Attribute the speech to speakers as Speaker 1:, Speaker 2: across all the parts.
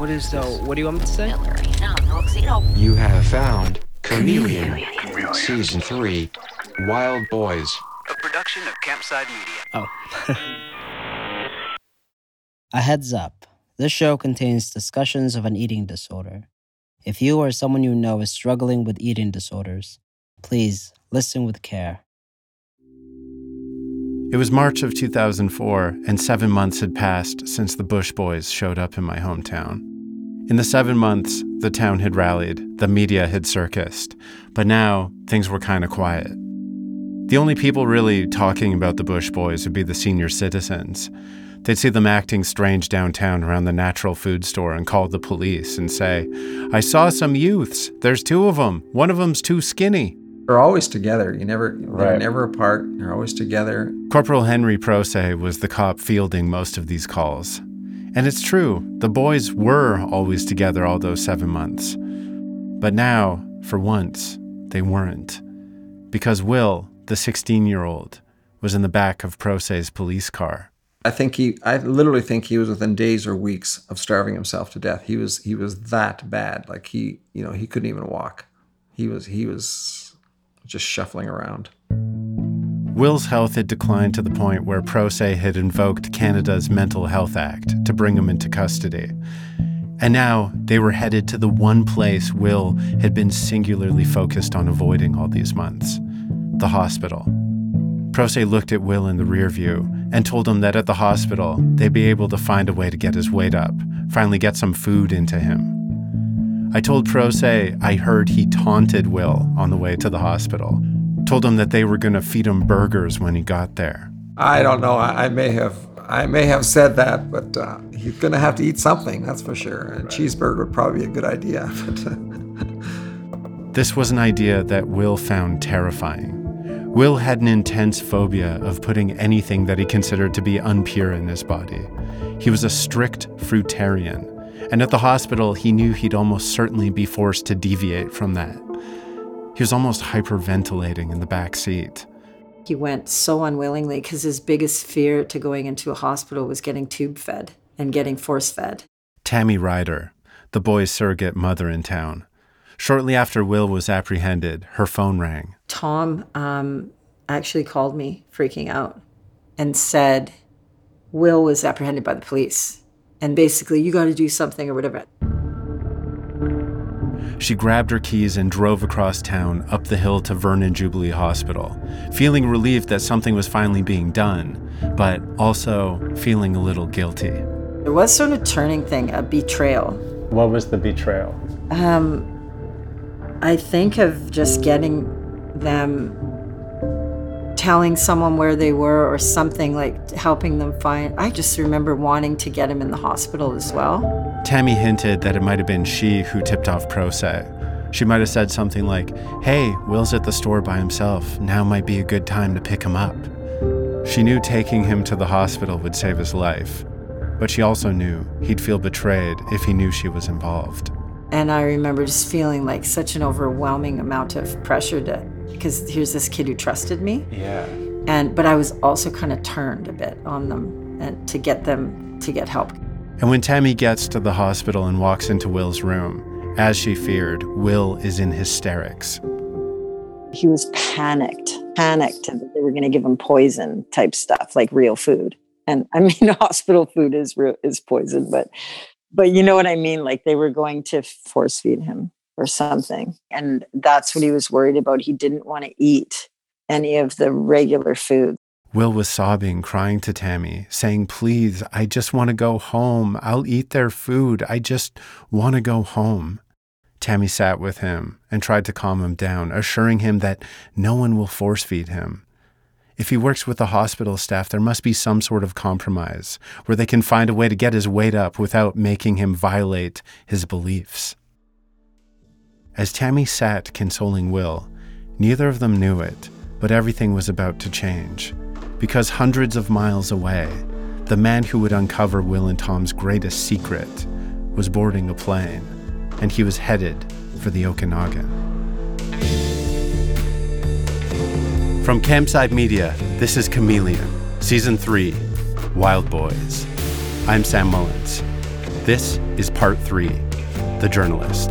Speaker 1: What is the? What do you want me to say?
Speaker 2: You have found Chameleon, Season 3, Wild Boys.
Speaker 3: A production of Campside Media.
Speaker 1: Oh. A heads up this show contains discussions of an eating disorder. If you or someone you know is struggling with eating disorders, please listen with care.
Speaker 4: It was March of 2004, and seven months had passed since the Bush Boys showed up in my hometown. In the seven months, the town had rallied, the media had circused, but now things were kind of quiet. The only people really talking about the Bush Boys would be the senior citizens. They'd see them acting strange downtown around the natural food store and call the police and say, I saw some youths. There's two of them. One of them's too skinny.
Speaker 5: They're always together. You never, they're
Speaker 4: Right.
Speaker 5: never apart. They're always together.
Speaker 4: Corporal Henry Prose was the cop fielding most of these calls. And it's true, the boys were always together all those seven months. But now, for once, they weren't. Because Will, the 16 year old, was in the back of Prose's police car.
Speaker 5: I think he, I literally think he was within days or weeks of starving himself to death. He was, he was that bad. Like he, you know, he couldn't even walk. He was, he was just shuffling around.
Speaker 4: Will's health had declined to the point where Prose had invoked Canada's Mental Health Act to bring him into custody. And now they were headed to the one place Will had been singularly focused on avoiding all these months the hospital. Prose looked at Will in the rear view and told him that at the hospital they'd be able to find a way to get his weight up, finally get some food into him. I told Prose I heard he taunted Will on the way to the hospital, told him that they were going to feed him burgers when he got there.
Speaker 5: I don't know. I, I may have, I may have said that, but uh, he's going to have to eat something. That's for sure. A cheeseburger would probably be a good idea.
Speaker 4: This was an idea that Will found terrifying. Will had an intense phobia of putting anything that he considered to be unpure in his body. He was a strict fruitarian, and at the hospital, he knew he'd almost certainly be forced to deviate from that. He was almost hyperventilating in the back seat.
Speaker 6: He went so unwillingly because his biggest fear to going into a hospital was getting tube fed and getting force fed.
Speaker 4: Tammy Ryder, the boy's surrogate mother in town. Shortly after Will was apprehended, her phone rang.
Speaker 6: Tom um, actually called me freaking out and said, Will was apprehended by the police. And basically, you got to do something or whatever.
Speaker 4: She grabbed her keys and drove across town up the hill to Vernon Jubilee Hospital, feeling relieved that something was finally being done, but also feeling a little guilty.
Speaker 6: There was sort of a turning thing, a betrayal.
Speaker 4: What was the betrayal?
Speaker 6: Um, I think of just getting them telling someone where they were or something like helping them find. I just remember wanting to get him in the hospital as well.
Speaker 4: Tammy hinted that it might have been she who tipped off Prose. She might have said something like, Hey, Will's at the store by himself. Now might be a good time to pick him up. She knew taking him to the hospital would save his life, but she also knew he'd feel betrayed if he knew she was involved.
Speaker 6: And I remember just feeling like such an overwhelming amount of pressure to, because here's this kid who trusted me.
Speaker 4: Yeah.
Speaker 6: And, but I was also kind of turned a bit on them and to get them to get help.
Speaker 4: And when Tammy gets to the hospital and walks into Will's room, as she feared, Will is in hysterics.
Speaker 7: He was panicked, panicked that they were going to give him poison type stuff, like real food. And I mean, hospital food is real, is poison, but but you know what I mean. Like they were going to force feed him or something, and that's what he was worried about. He didn't want to eat any of the regular food.
Speaker 4: Will was sobbing, crying to Tammy, saying, Please, I just want to go home. I'll eat their food. I just want to go home. Tammy sat with him and tried to calm him down, assuring him that no one will force feed him. If he works with the hospital staff, there must be some sort of compromise where they can find a way to get his weight up without making him violate his beliefs. As Tammy sat consoling Will, neither of them knew it, but everything was about to change. Because hundreds of miles away, the man who would uncover Will and Tom's greatest secret was boarding a plane, and he was headed for the Okanagan. From Campside Media, this is Chameleon, Season 3 Wild Boys. I'm Sam Mullins. This is part three The Journalist.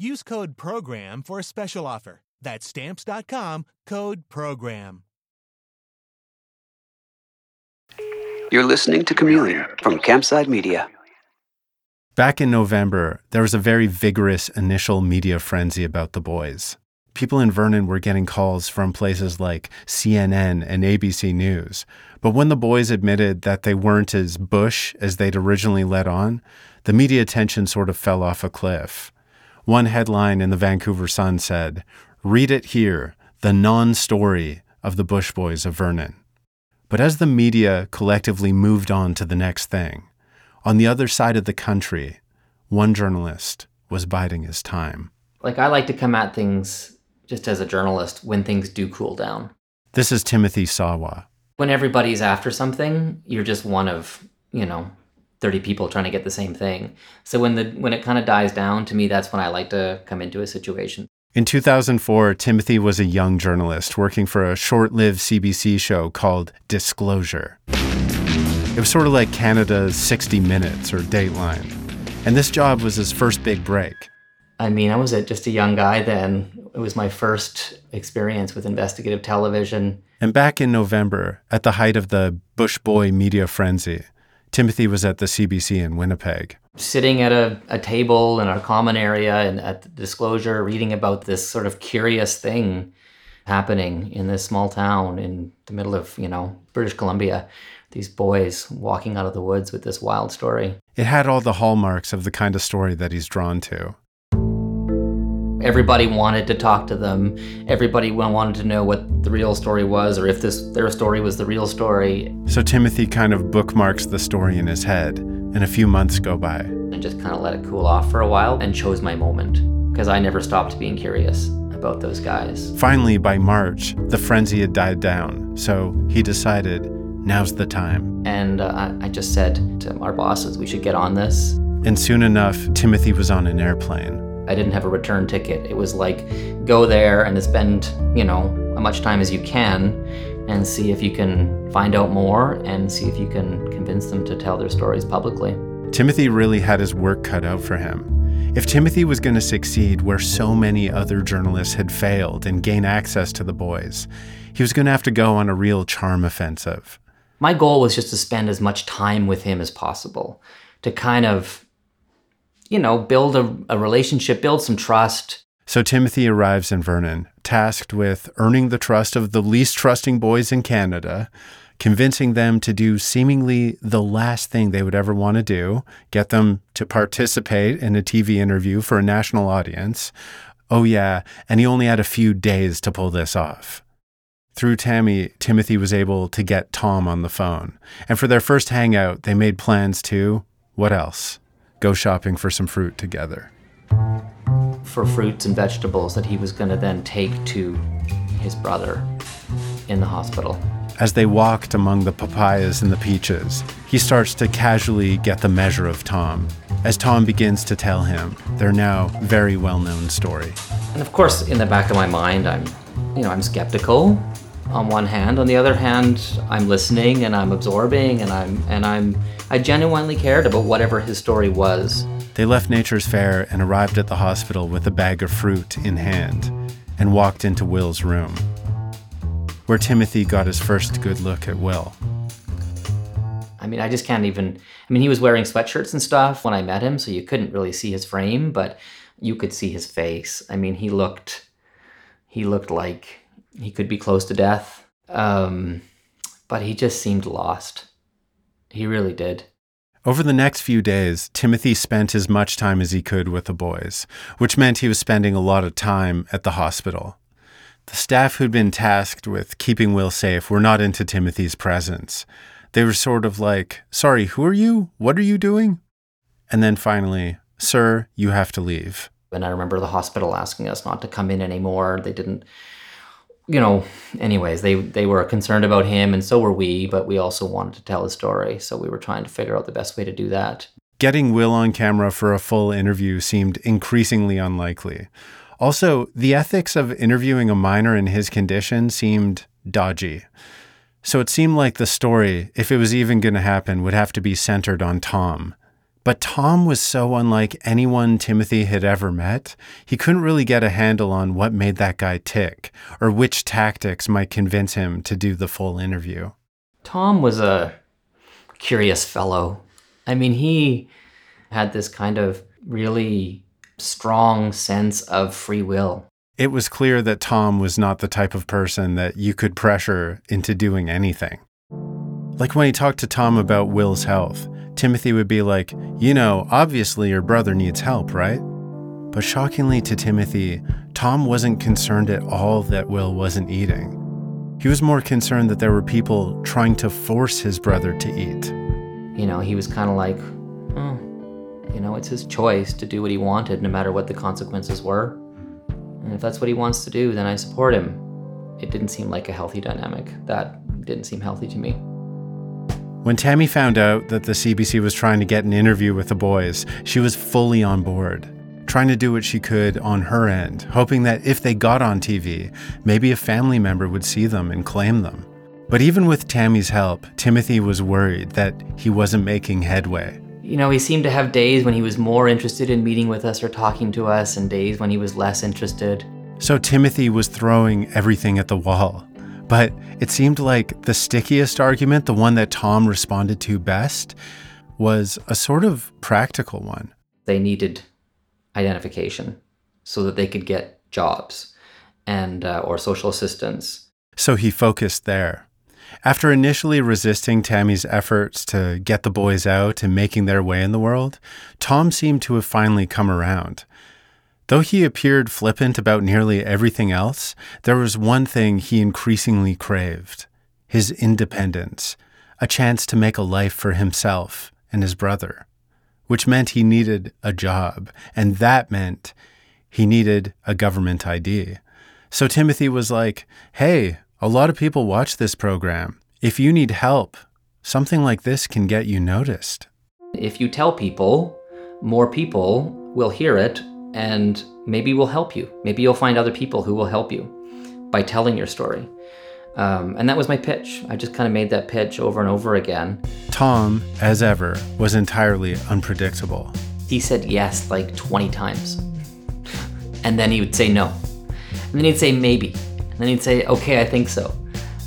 Speaker 8: Use code PROGRAM for a special offer. That's stamps.com code PROGRAM.
Speaker 3: You're listening to Chameleon from Campside Media.
Speaker 4: Back in November, there was a very vigorous initial media frenzy about the boys. People in Vernon were getting calls from places like CNN and ABC News. But when the boys admitted that they weren't as Bush as they'd originally let on, the media attention sort of fell off a cliff. One headline in the Vancouver Sun said, Read it here, the non story of the Bush Boys of Vernon. But as the media collectively moved on to the next thing, on the other side of the country, one journalist was biding his time.
Speaker 9: Like, I like to come at things just as a journalist when things do cool down.
Speaker 4: This is Timothy Sawa.
Speaker 9: When everybody's after something, you're just one of, you know, 30 people trying to get the same thing. So when the when it kind of dies down to me that's when I like to come into a situation.
Speaker 4: In 2004, Timothy was a young journalist working for a short-lived CBC show called Disclosure. It was sort of like Canada's 60 Minutes or Dateline. And this job was his first big break.
Speaker 9: I mean, I was a, just a young guy then. It was my first experience with investigative television.
Speaker 4: And back in November, at the height of the Bush Boy media frenzy, Timothy was at the CBC in Winnipeg.
Speaker 9: Sitting at a, a table in a common area and at the disclosure, reading about this sort of curious thing happening in this small town in the middle of, you know, British Columbia. These boys walking out of the woods with this wild story.
Speaker 4: It had all the hallmarks of the kind of story that he's drawn to.
Speaker 9: Everybody wanted to talk to them. Everybody wanted to know what the real story was or if this their story was the real story.
Speaker 4: So Timothy kind of bookmarks the story in his head, and a few months go by.
Speaker 9: And just kind of let it cool off for a while and chose my moment because I never stopped being curious about those guys.
Speaker 4: Finally, by March, the frenzy had died down, so he decided now's the time.
Speaker 9: And uh, I just said to our bosses, we should get on this.
Speaker 4: And soon enough, Timothy was on an airplane.
Speaker 9: I didn't have a return ticket. It was like go there and spend, you know, as much time as you can and see if you can find out more and see if you can convince them to tell their stories publicly.
Speaker 4: Timothy really had his work cut out for him. If Timothy was going to succeed where so many other journalists had failed and gain access to the boys, he was going to have to go on a real charm offensive.
Speaker 9: My goal was just to spend as much time with him as possible, to kind of you know, build a, a relationship, build some trust.
Speaker 4: So Timothy arrives in Vernon, tasked with earning the trust of the least trusting boys in Canada, convincing them to do seemingly the last thing they would ever want to do, get them to participate in a TV interview for a national audience. Oh, yeah, and he only had a few days to pull this off. Through Tammy, Timothy was able to get Tom on the phone. And for their first hangout, they made plans to, what else? Go shopping for some fruit together.
Speaker 9: For fruits and vegetables that he was going to then take to his brother in the hospital.
Speaker 4: As they walked among the papayas and the peaches, he starts to casually get the measure of Tom as Tom begins to tell him their now very well known story.
Speaker 9: And of course, in the back of my mind, I'm, you know, I'm skeptical on one hand. On the other hand, I'm listening and I'm absorbing and I'm and I'm I genuinely cared about whatever his story was.
Speaker 4: They left Nature's Fare and arrived at the hospital with a bag of fruit in hand and walked into Will's room, where Timothy got his first good look at Will.
Speaker 9: I mean, I just can't even. I mean, he was wearing sweatshirts and stuff when I met him, so you couldn't really see his frame, but you could see his face. I mean, he looked. He looked like he could be close to death. Um, but he just seemed lost. He really did.
Speaker 4: Over the next few days, Timothy spent as much time as he could with the boys, which meant he was spending a lot of time at the hospital. The staff who'd been tasked with keeping Will safe were not into Timothy's presence. They were sort of like, Sorry, who are you? What are you doing? And then finally, Sir, you have to leave.
Speaker 9: And I remember the hospital asking us not to come in anymore. They didn't, you know, anyways, they, they were concerned about him, and so were we, but we also wanted to tell his story. So we were trying to figure out the best way to do that.
Speaker 4: Getting Will on camera for a full interview seemed increasingly unlikely. Also, the ethics of interviewing a minor in his condition seemed dodgy. So it seemed like the story, if it was even going to happen, would have to be centered on Tom. But Tom was so unlike anyone Timothy had ever met, he couldn't really get a handle on what made that guy tick or which tactics might convince him to do the full interview.
Speaker 9: Tom was a curious fellow. I mean, he had this kind of really strong sense of free will.
Speaker 4: It was clear that Tom was not the type of person that you could pressure into doing anything. Like when he talked to Tom about Will's health, Timothy would be like, You know, obviously your brother needs help, right? But shockingly to Timothy, Tom wasn't concerned at all that Will wasn't eating. He was more concerned that there were people trying to force his brother to eat.
Speaker 9: You know, he was kind of like, oh, you know, it's his choice to do what he wanted, no matter what the consequences were. And if that's what he wants to do, then I support him. It didn't seem like a healthy dynamic. That didn't seem healthy to me.
Speaker 4: When Tammy found out that the CBC was trying to get an interview with the boys, she was fully on board, trying to do what she could on her end, hoping that if they got on TV, maybe a family member would see them and claim them. But even with Tammy's help, Timothy was worried that he wasn't making headway.
Speaker 9: You know, he seemed to have days when he was more interested in meeting with us or talking to us, and days when he was less interested.
Speaker 4: So Timothy was throwing everything at the wall. But it seemed like the stickiest argument, the one that Tom responded to best, was a sort of practical one.
Speaker 9: They needed identification so that they could get jobs and uh, or social assistance.
Speaker 4: So he focused there. After initially resisting Tammy's efforts to get the boys out and making their way in the world, Tom seemed to have finally come around. Though he appeared flippant about nearly everything else, there was one thing he increasingly craved his independence, a chance to make a life for himself and his brother, which meant he needed a job, and that meant he needed a government ID. So Timothy was like, Hey, a lot of people watch this program. If you need help, something like this can get you noticed.
Speaker 9: If you tell people, more people will hear it and maybe we'll help you. Maybe you'll find other people who will help you by telling your story. Um, and that was my pitch. I just kind of made that pitch over and over again.
Speaker 4: Tom, as ever, was entirely unpredictable.
Speaker 9: He said yes like 20 times. And then he would say no. And then he'd say maybe. And then he'd say, okay, I think so.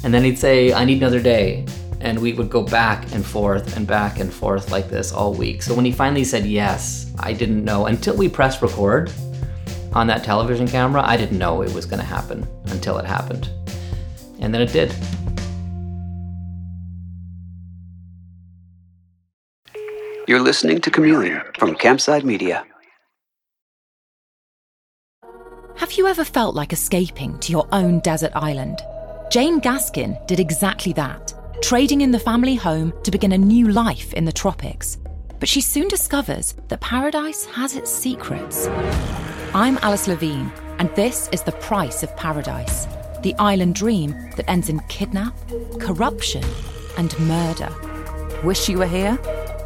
Speaker 9: And then he'd say, I need another day. And we would go back and forth and back and forth like this all week. So when he finally said yes, I didn't know until we pressed record on that television camera. I didn't know it was going to happen until it happened. And then it did.
Speaker 3: You're listening to Chameleon from Campside Media.
Speaker 10: Have you ever felt like escaping to your own desert island? Jane Gaskin did exactly that, trading in the family home to begin a new life in the tropics. But she soon discovers that paradise has its secrets. I'm Alice Levine, and this is The Price of Paradise the island dream that ends in kidnap, corruption, and murder. Wish you were here?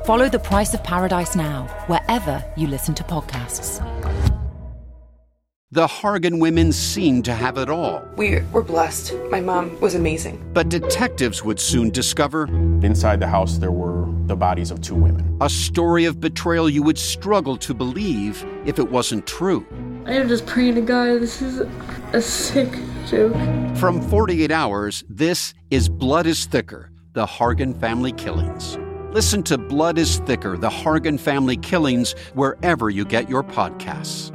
Speaker 10: Follow The Price of Paradise now, wherever you listen to podcasts.
Speaker 11: The Hargan women seemed to have it all.
Speaker 12: We were blessed. My mom was amazing.
Speaker 11: But detectives would soon discover
Speaker 13: inside the house there were the bodies of two women.
Speaker 11: A story of betrayal you would struggle to believe if it wasn't true.
Speaker 14: I am just praying to God, this is a sick joke.
Speaker 11: From 48 Hours, this is Blood is Thicker The Hargan Family Killings. Listen to Blood is Thicker The Hargan Family Killings wherever you get your podcasts.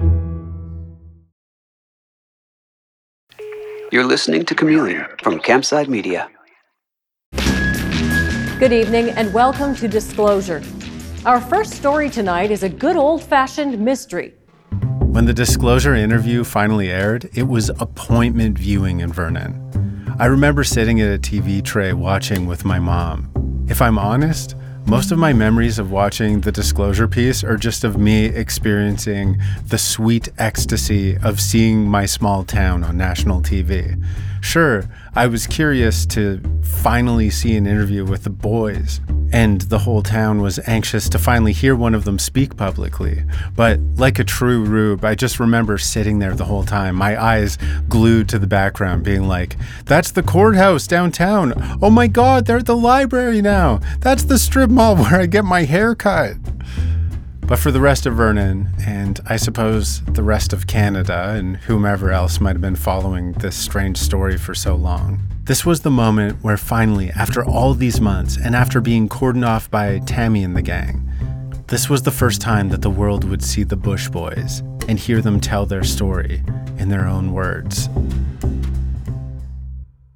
Speaker 3: You're listening to Chameleon from Campside Media.
Speaker 15: Good evening and welcome to Disclosure. Our first story tonight is a good old fashioned mystery.
Speaker 4: When the disclosure interview finally aired, it was appointment viewing in Vernon. I remember sitting at a TV tray watching with my mom. If I'm honest, most of my memories of watching the disclosure piece are just of me experiencing the sweet ecstasy of seeing my small town on national TV. Sure, I was curious to finally see an interview with the boys, and the whole town was anxious to finally hear one of them speak publicly. But like a true rube, I just remember sitting there the whole time, my eyes glued to the background, being like, That's the courthouse downtown. Oh my god, they're at the library now. That's the strip mall where I get my hair cut. But for the rest of Vernon, and I suppose the rest of Canada, and whomever else might have been following this strange story for so long, this was the moment where finally, after all these months, and after being cordoned off by Tammy and the gang, this was the first time that the world would see the Bush Boys and hear them tell their story in their own words.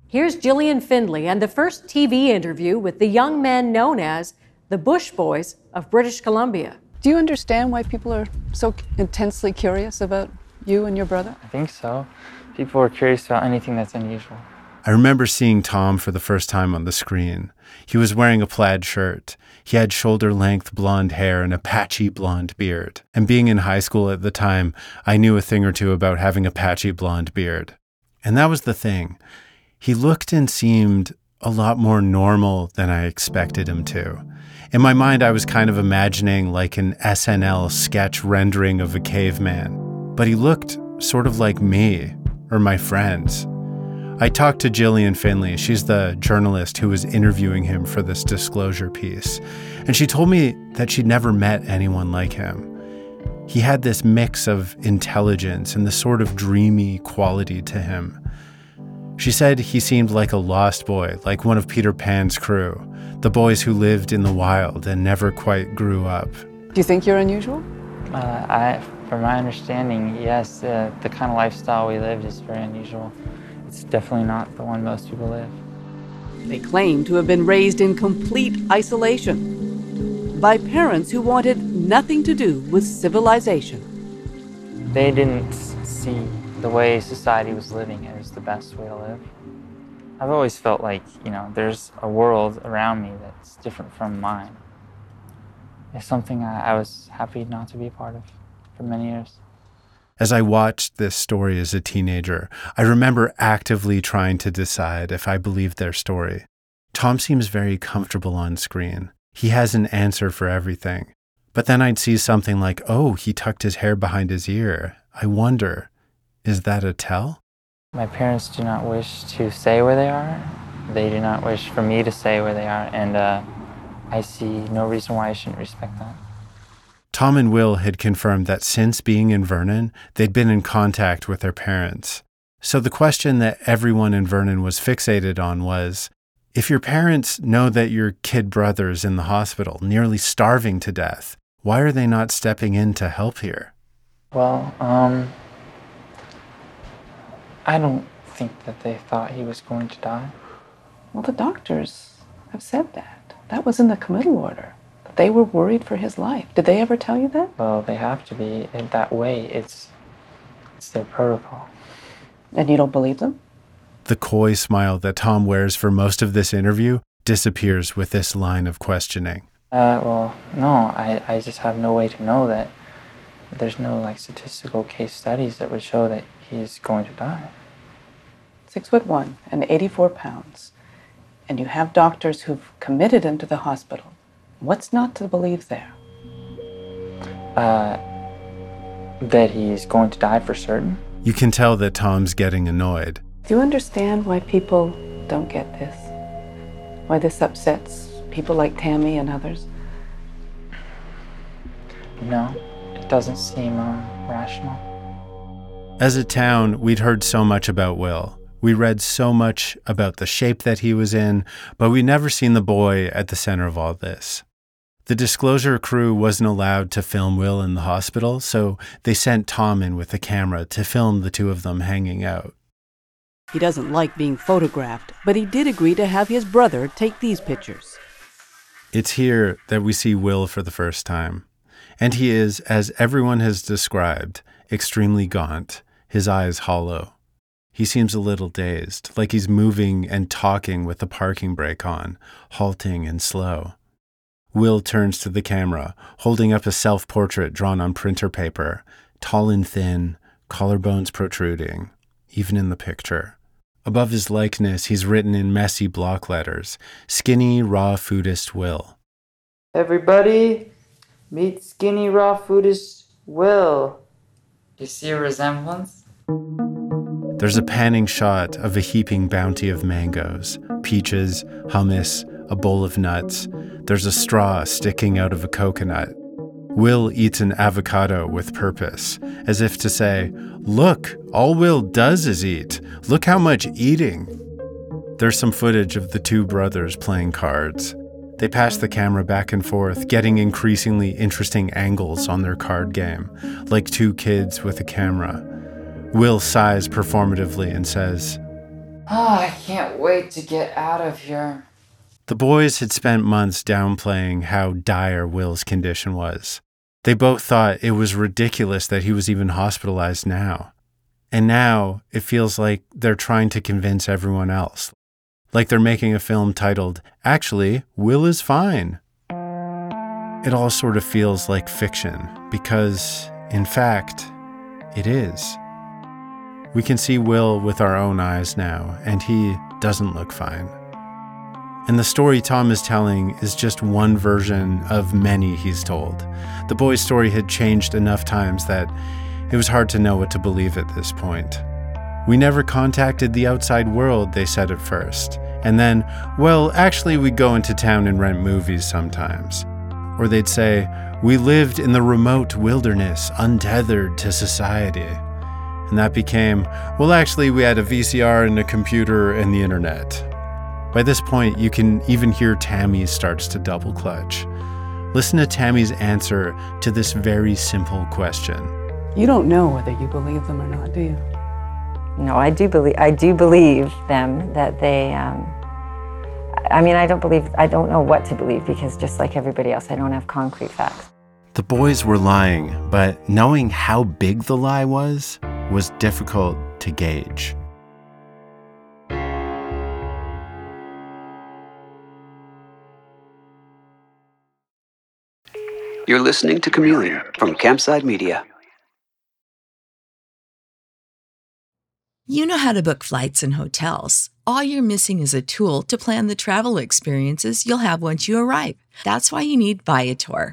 Speaker 15: Here's Gillian Findlay and the first TV interview with the young men known as the Bush Boys of British Columbia.
Speaker 16: Do you understand why people are so intensely curious about you and your brother?
Speaker 17: I think so. People are curious about anything that's unusual.
Speaker 4: I remember seeing Tom for the first time on the screen. He was wearing a plaid shirt. He had shoulder length blonde hair and a patchy blonde beard. And being in high school at the time, I knew a thing or two about having a patchy blonde beard. And that was the thing. He looked and seemed a lot more normal than I expected him to. In my mind, I was kind of imagining like an SNL sketch rendering of a caveman, but he looked sort of like me or my friends. I talked to Gillian Findlay. She's the journalist who was interviewing him for this disclosure piece. And she told me that she'd never met anyone like him. He had this mix of intelligence and this sort of dreamy quality to him. She said he seemed like a lost boy, like one of Peter Pan's crew, the boys who lived in the wild and never quite grew up.
Speaker 16: Do you think you're unusual?
Speaker 17: Uh, I, from my understanding, yes, uh, the kind of lifestyle we lived is very unusual. It's definitely not the one most people live.
Speaker 18: They claim to have been raised in complete isolation by parents who wanted nothing to do with civilization.
Speaker 17: They didn't see the way society was living as the best way to live. I've always felt like, you know, there's a world around me that's different from mine. It's something I, I was happy not to be a part of for many years.
Speaker 4: As I watched this story as a teenager, I remember actively trying to decide if I believed their story. Tom seems very comfortable on screen. He has an answer for everything. But then I'd see something like, oh, he tucked his hair behind his ear. I wonder, is that a tell?
Speaker 17: My parents do not wish to say where they are. They do not wish for me to say where they are, and uh, I see no reason why I shouldn't respect that.
Speaker 4: Tom and Will had confirmed that since being in Vernon, they'd been in contact with their parents. So the question that everyone in Vernon was fixated on was if your parents know that your kid brother's in the hospital, nearly starving to death, why are they not stepping in to help here?
Speaker 17: Well, um, I don't think that they thought he was going to die.
Speaker 16: Well, the doctors have said that. That was in the committal order. They were worried for his life. Did they ever tell you that?
Speaker 17: Well, they have to be in that way. It's it's their protocol.
Speaker 16: And you don't believe them?
Speaker 4: The coy smile that Tom wears for most of this interview disappears with this line of questioning.
Speaker 17: Uh, well, no, I, I just have no way to know that. There's no like statistical case studies that would show that he's going to die.
Speaker 16: Six foot one and 84 pounds. And you have doctors who've committed him to the hospital. What's not to believe there?
Speaker 17: Uh, that he's going to die for certain.
Speaker 4: You can tell that Tom's getting annoyed.
Speaker 16: Do you understand why people don't get this? Why this upsets people like Tammy and others?
Speaker 17: No, it doesn't seem um, rational.
Speaker 4: As a town, we'd heard so much about Will. We read so much about the shape that he was in, but we'd never seen the boy at the center of all this. The disclosure crew wasn't allowed to film Will in the hospital, so they sent Tom in with a camera to film the two of them hanging out.
Speaker 18: He doesn't like being photographed, but he did agree to have his brother take these pictures.
Speaker 4: It's here that we see Will for the first time. And he is, as everyone has described, extremely gaunt, his eyes hollow. He seems a little dazed, like he's moving and talking with the parking brake on, halting and slow. Will turns to the camera, holding up a self portrait drawn on printer paper, tall and thin, collarbones protruding, even in the picture. Above his likeness, he's written in messy block letters Skinny Raw Foodist Will.
Speaker 17: Everybody, meet Skinny Raw Foodist Will. You see a resemblance?
Speaker 4: There's a panning shot of a heaping bounty of mangoes, peaches, hummus, a bowl of nuts. There's a straw sticking out of a coconut. Will eats an avocado with purpose, as if to say, Look, all Will does is eat. Look how much eating. There's some footage of the two brothers playing cards. They pass the camera back and forth, getting increasingly interesting angles on their card game, like two kids with a camera. Will sighs performatively and says,
Speaker 17: Oh, I can't wait to get out of here.
Speaker 4: The boys had spent months downplaying how dire Will's condition was. They both thought it was ridiculous that he was even hospitalized now. And now it feels like they're trying to convince everyone else. Like they're making a film titled, Actually, Will is Fine. It all sort of feels like fiction because, in fact, it is. We can see Will with our own eyes now, and he doesn't look fine. And the story Tom is telling is just one version of many he's told. The boy's story had changed enough times that it was hard to know what to believe at this point. We never contacted the outside world, they said at first. And then, well, actually, we go into town and rent movies sometimes. Or they'd say, we lived in the remote wilderness, untethered to society. And that became, well, actually, we had a VCR and a computer and the internet. By this point, you can even hear Tammy starts to double clutch. Listen to Tammy's answer to this very simple question.
Speaker 16: You don't know whether you believe them or not, do you?
Speaker 19: No, I do believe. I do believe them that they. Um, I mean, I don't believe. I don't know what to believe because just like everybody else, I don't have concrete facts.
Speaker 4: The boys were lying, but knowing how big the lie was was difficult to gauge.
Speaker 3: You're listening to Chameleon from Campside Media.
Speaker 20: You know how to book flights and hotels. All you're missing is a tool to plan the travel experiences you'll have once you arrive. That's why you need Viator.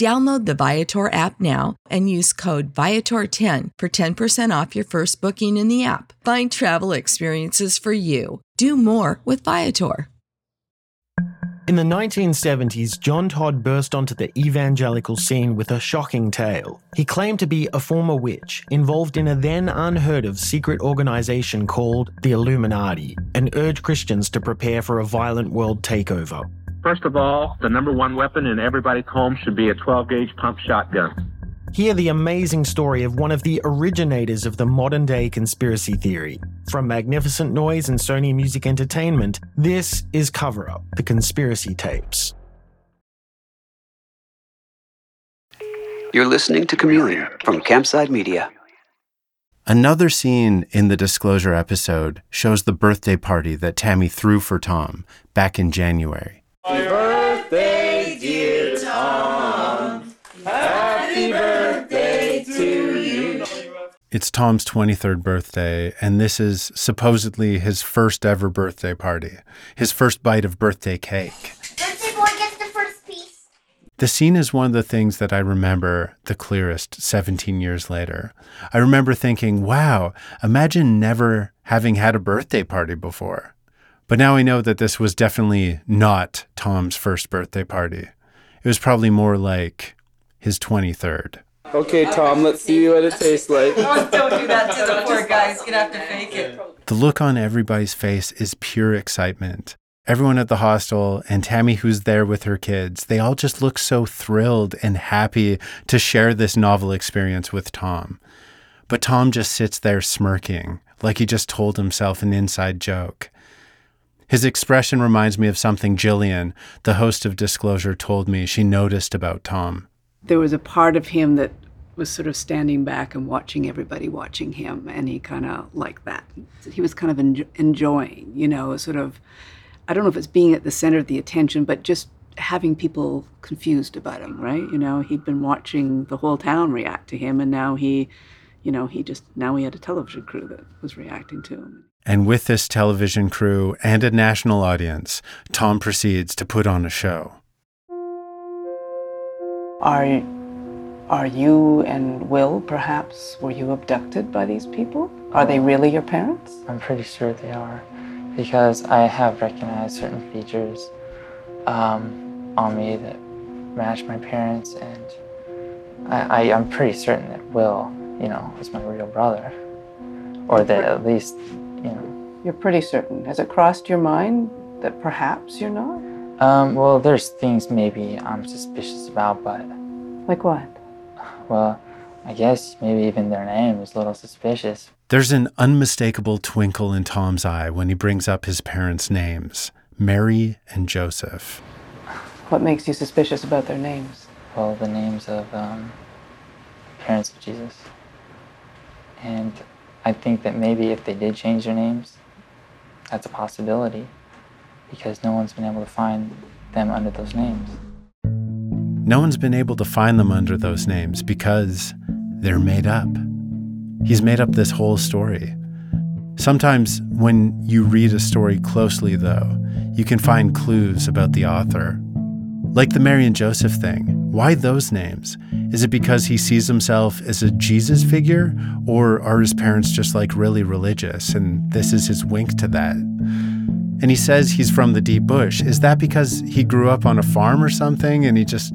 Speaker 20: Download the Viator app now and use code Viator10 for 10% off your first booking in the app. Find travel experiences for you. Do more with Viator.
Speaker 21: In the 1970s, John Todd burst onto the evangelical scene with a shocking tale. He claimed to be a former witch involved in a then unheard of secret organization called the Illuminati and urged Christians to prepare for a violent world takeover.
Speaker 22: First of all, the number one weapon in everybody's home should be a 12 gauge pump shotgun.
Speaker 21: Hear the amazing story of one of the originators of the modern day conspiracy theory. From Magnificent Noise and Sony Music Entertainment, this is Cover Up The Conspiracy Tapes.
Speaker 3: You're listening to Chameleon from Campside Media.
Speaker 4: Another scene in the disclosure episode shows the birthday party that Tammy threw for Tom back in January.
Speaker 23: Happy birthday, dear Tom. Happy birthday to you.
Speaker 4: It's Tom's 23rd birthday, and this is supposedly his first ever birthday party, his first bite of birthday cake.
Speaker 24: Birthday boy gets the first piece.
Speaker 4: The scene is one of the things that I remember the clearest 17 years later. I remember thinking, wow, imagine never having had a birthday party before. But now I know that this was definitely not Tom's first birthday party. It was probably more like his 23rd.
Speaker 23: Okay, Tom, let's see what it tastes like.
Speaker 25: Don't do that to the poor guy. He's gonna have to fake it.
Speaker 4: The look on everybody's face is pure excitement. Everyone at the hostel and Tammy, who's there with her kids, they all just look so thrilled and happy to share this novel experience with Tom. But Tom just sits there smirking, like he just told himself an inside joke. His expression reminds me of something Gillian, the host of Disclosure, told me she noticed about Tom.
Speaker 26: There was a part of him that was sort of standing back and watching everybody watching him, and he kind of liked that. He was kind of enjo- enjoying, you know, sort of, I don't know if it's being at the center of the attention, but just having people confused about him, right? You know, he'd been watching the whole town react to him, and now he, you know, he just, now he had a television crew that was reacting to him.
Speaker 4: And with this television crew and a national audience, Tom proceeds to put on a show.
Speaker 26: Are are you and Will perhaps were you abducted by these people? Are they really your parents?
Speaker 17: I'm pretty sure they are because I have recognized certain features um, on me that match my parents, and I, I, I'm pretty certain that Will, you know, is my real brother, or that at least, you know.
Speaker 26: You're pretty certain. Has it crossed your mind that perhaps you're not?
Speaker 17: Um, well, there's things maybe I'm suspicious about, but
Speaker 26: Like what?
Speaker 17: well, I guess maybe even their name is a little suspicious.
Speaker 4: There's an unmistakable twinkle in Tom's eye when he brings up his parents' names Mary and Joseph.
Speaker 26: What makes you suspicious about their names?
Speaker 17: Well, the names of um, parents of Jesus, and I think that maybe if they did change their names, that's a possibility, because no one's been able to find them under those names.
Speaker 4: No one's been able to find them under those names because they're made up. He's made up this whole story. Sometimes, when you read a story closely, though, you can find clues about the author. Like the Mary and Joseph thing. Why those names? Is it because he sees himself as a Jesus figure, or are his parents just like really religious and this is his wink to that? And he says he's from the deep bush. Is that because he grew up on a farm or something and he just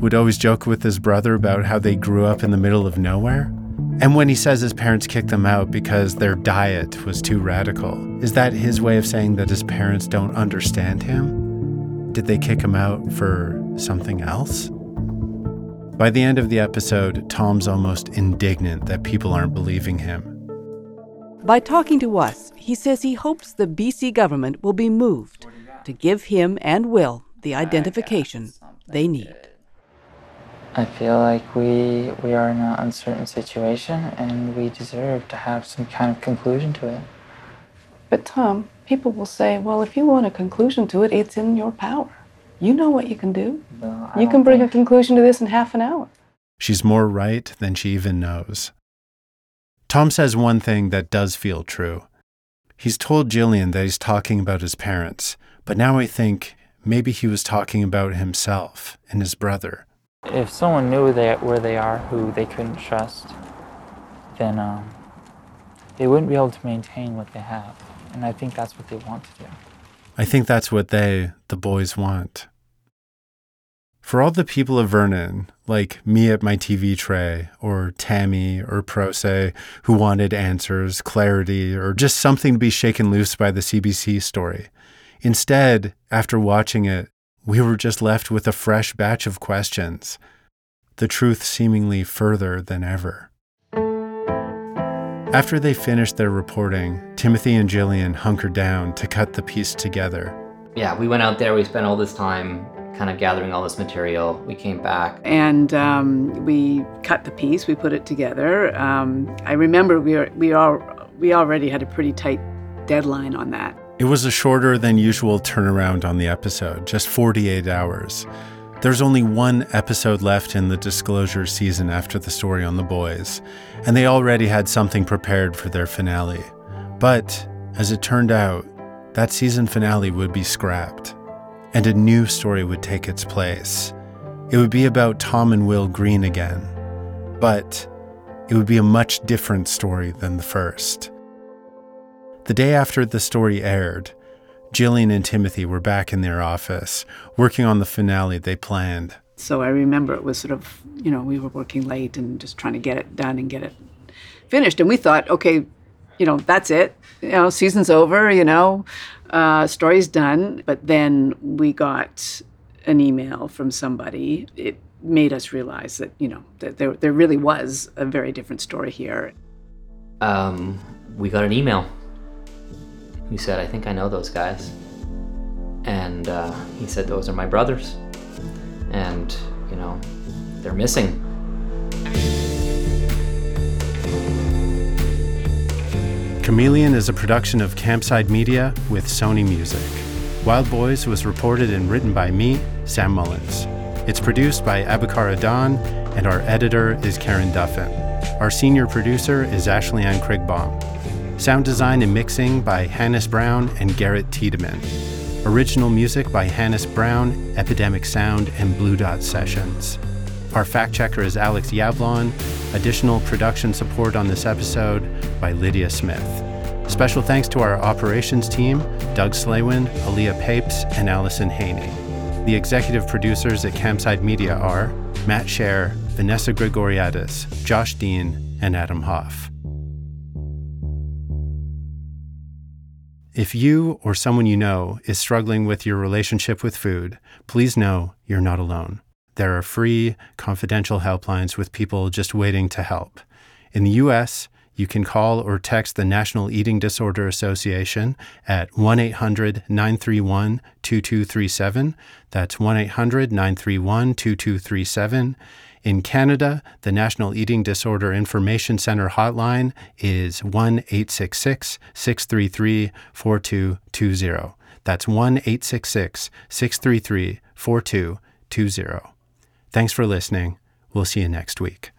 Speaker 4: would always joke with his brother about how they grew up in the middle of nowhere? And when he says his parents kicked them out because their diet was too radical, is that his way of saying that his parents don't understand him? Did they kick him out for something else? By the end of the episode, Tom's almost indignant that people aren't believing him.
Speaker 18: By talking to us, he says he hopes the BC government will be moved to give him and Will the identification they need.
Speaker 17: I feel like we we are in an uncertain situation, and we deserve to have some kind of conclusion to it.
Speaker 26: But Tom, people will say, well, if you want a conclusion to it, it's in your power. You know what you can do.
Speaker 17: Well, I
Speaker 26: You can bring a conclusion to this in half an hour.
Speaker 4: She's more right than she even knows. Tom says one thing that does feel true. He's told Gillian that he's talking about his parents, but now I think maybe he was talking about himself and his brother.
Speaker 17: If someone knew they, where they are, who they couldn't trust, then um, they wouldn't be able to maintain what they have, and I think that's what they want to do.
Speaker 4: I think that's what they, the boys, want. For all the people of Vernon, like me at my TV tray, or Tammy or Prose, who wanted answers, clarity, or just something to be shaken loose by the CBC story, instead, after watching it, we were just left with a fresh batch of questions, the truth seemingly further than ever. After they finished their reporting, Timothy and Gillian hunkered down to cut the piece together.
Speaker 9: Yeah, we went out there, we spent all this time kind of gathering all this material. We came back.
Speaker 26: And um, we cut the piece, we put it together. Um, I remember we, were, we, all, we already had a pretty tight deadline on that.
Speaker 4: It was a shorter than usual turnaround on the episode, just 48 hours. There's only one episode left in the disclosure season after the story on the boys, and they already had something prepared for their finale. But, as it turned out, that season finale would be scrapped, and a new story would take its place. It would be about Tom and Will Green again, but it would be a much different story than the first. The day after the story aired, Gillian and Timothy were back in their office, working on the finale they planned.
Speaker 26: So I remember it was sort of, you know, we were working late and just trying to get it done and get it finished. And we thought, okay, you know, that's it. You know, season's over, you know, uh, story's done. But then we got an email from somebody. It made us realize that, you know, that there, there really was a very different story here.
Speaker 9: Um, we got an email. He said, I think I know those guys. And uh, he said, those are my brothers. And, you know, they're missing.
Speaker 4: Chameleon is a production of Campside Media with Sony Music. Wild Boys was reported and written by me, Sam Mullins. It's produced by Abukar Adan, and our editor is Karen Duffin. Our senior producer is Ashley Ann Krigbaum. Sound design and mixing by Hannis Brown and Garrett Tiedemann. Original music by Hannis Brown, Epidemic Sound, and Blue Dot Sessions. Our fact checker is Alex Yablon. Additional production support on this episode by Lydia Smith. Special thanks to our operations team Doug Slawin, Aaliyah Papes, and Allison Haney. The executive producers at Campside Media are Matt Scher, Vanessa Grigoriadis, Josh Dean, and Adam Hoff. If you or someone you know is struggling with your relationship with food, please know you're not alone. There are free, confidential helplines with people just waiting to help. In the U.S., you can call or text the National Eating Disorder Association at 1 800 931 2237. That's 1 800 931 2237. In Canada, the National Eating Disorder Information Center hotline is 1 866 633 4220. That's 1 866 633 4220. Thanks for listening. We'll see you next week.